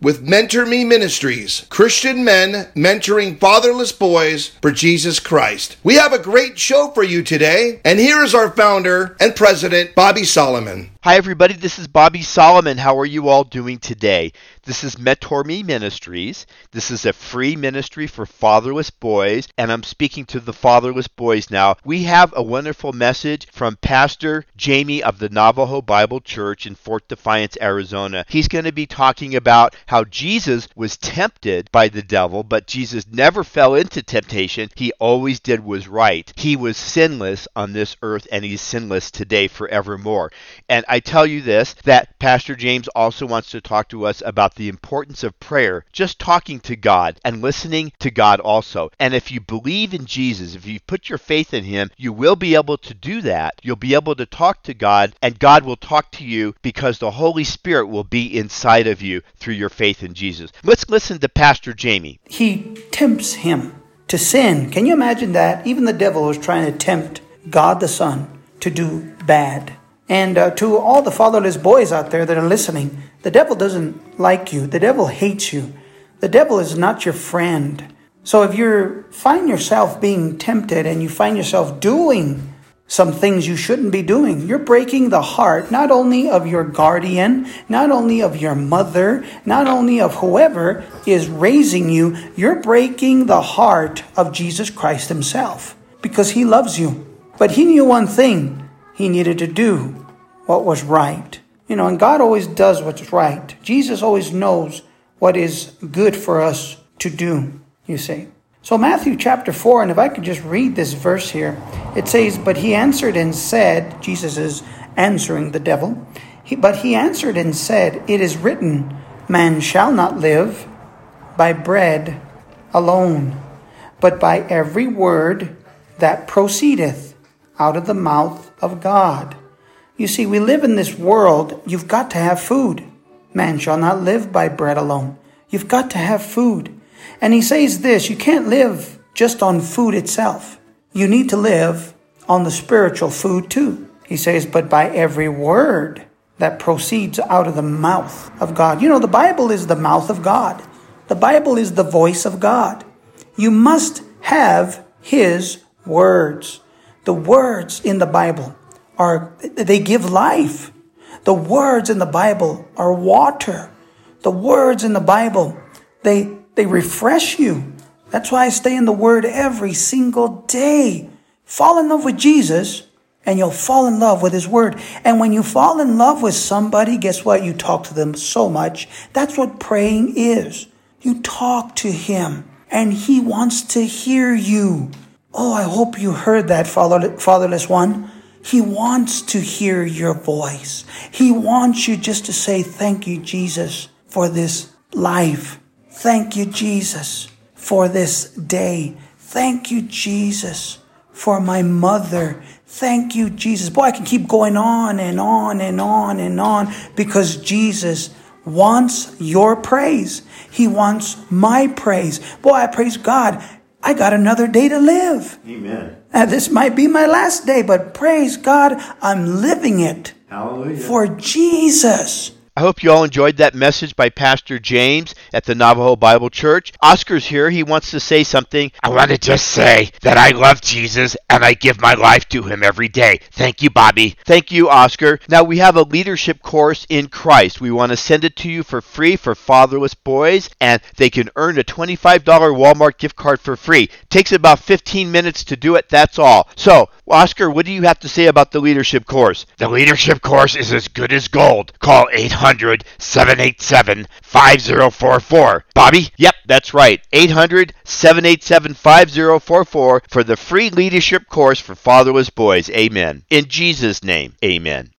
with Mentor Me Ministries, Christian men mentoring fatherless boys for Jesus Christ. We have a great show for you today, and here is our founder and president, Bobby Solomon. Hi, everybody. This is Bobby Solomon. How are you all doing today? This is Mentor Me Ministries. This is a free ministry for fatherless boys, and I'm speaking to the fatherless boys now. We have a wonderful message from Pastor Jamie of the Navajo Bible Church in Fort Defiance, Arizona. He's going to be talking about how Jesus was tempted by the devil, but Jesus never fell into temptation. He always did was right. He was sinless on this earth, and he's sinless today forevermore. And I tell you this that Pastor James also wants to talk to us about the importance of prayer, just talking to God and listening to God also. And if you believe in Jesus, if you put your faith in Him, you will be able to do that. You'll be able to talk to God, and God will talk to you because the Holy Spirit will be inside of you through your faith in Jesus. Let's listen to Pastor Jamie. He tempts him to sin. Can you imagine that? Even the devil was trying to tempt God the Son to do bad. And uh, to all the fatherless boys out there that are listening, the devil doesn't like you. The devil hates you. The devil is not your friend. So if you find yourself being tempted and you find yourself doing some things you shouldn't be doing. You're breaking the heart not only of your guardian, not only of your mother, not only of whoever is raising you, you're breaking the heart of Jesus Christ Himself because He loves you. But He knew one thing He needed to do what was right. You know, and God always does what's right. Jesus always knows what is good for us to do, you see. So, Matthew chapter 4, and if I could just read this verse here, it says, But he answered and said, Jesus is answering the devil, he, but he answered and said, It is written, Man shall not live by bread alone, but by every word that proceedeth out of the mouth of God. You see, we live in this world, you've got to have food. Man shall not live by bread alone. You've got to have food. And he says this you can't live just on food itself. You need to live on the spiritual food too. He says, but by every word that proceeds out of the mouth of God. You know, the Bible is the mouth of God, the Bible is the voice of God. You must have His words. The words in the Bible are, they give life. The words in the Bible are water. The words in the Bible, they they refresh you. That's why I stay in the Word every single day. Fall in love with Jesus, and you'll fall in love with His Word. And when you fall in love with somebody, guess what? You talk to them so much. That's what praying is. You talk to Him, and He wants to hear you. Oh, I hope you heard that, fatherless one. He wants to hear your voice. He wants you just to say, Thank you, Jesus, for this life. Thank you, Jesus, for this day. Thank you, Jesus, for my mother. Thank you, Jesus. Boy, I can keep going on and on and on and on because Jesus wants your praise. He wants my praise. Boy, I praise God. I got another day to live. Amen. Now, this might be my last day, but praise God, I'm living it. Hallelujah. For Jesus. I hope you all enjoyed that message by Pastor James at the Navajo Bible Church. Oscar's here. He wants to say something. I want to just say that I love Jesus and I give my life to him every day. Thank you, Bobby. Thank you, Oscar. Now, we have a leadership course in Christ. We want to send it to you for free for fatherless boys, and they can earn a $25 Walmart gift card for free. takes about 15 minutes to do it. That's all. So, Oscar, what do you have to say about the leadership course? The leadership course is as good as gold. Call 800 787 5044. Bobby? Yep, that's right. 800 787 5044 for the free leadership course for fatherless boys. Amen. In Jesus' name, amen.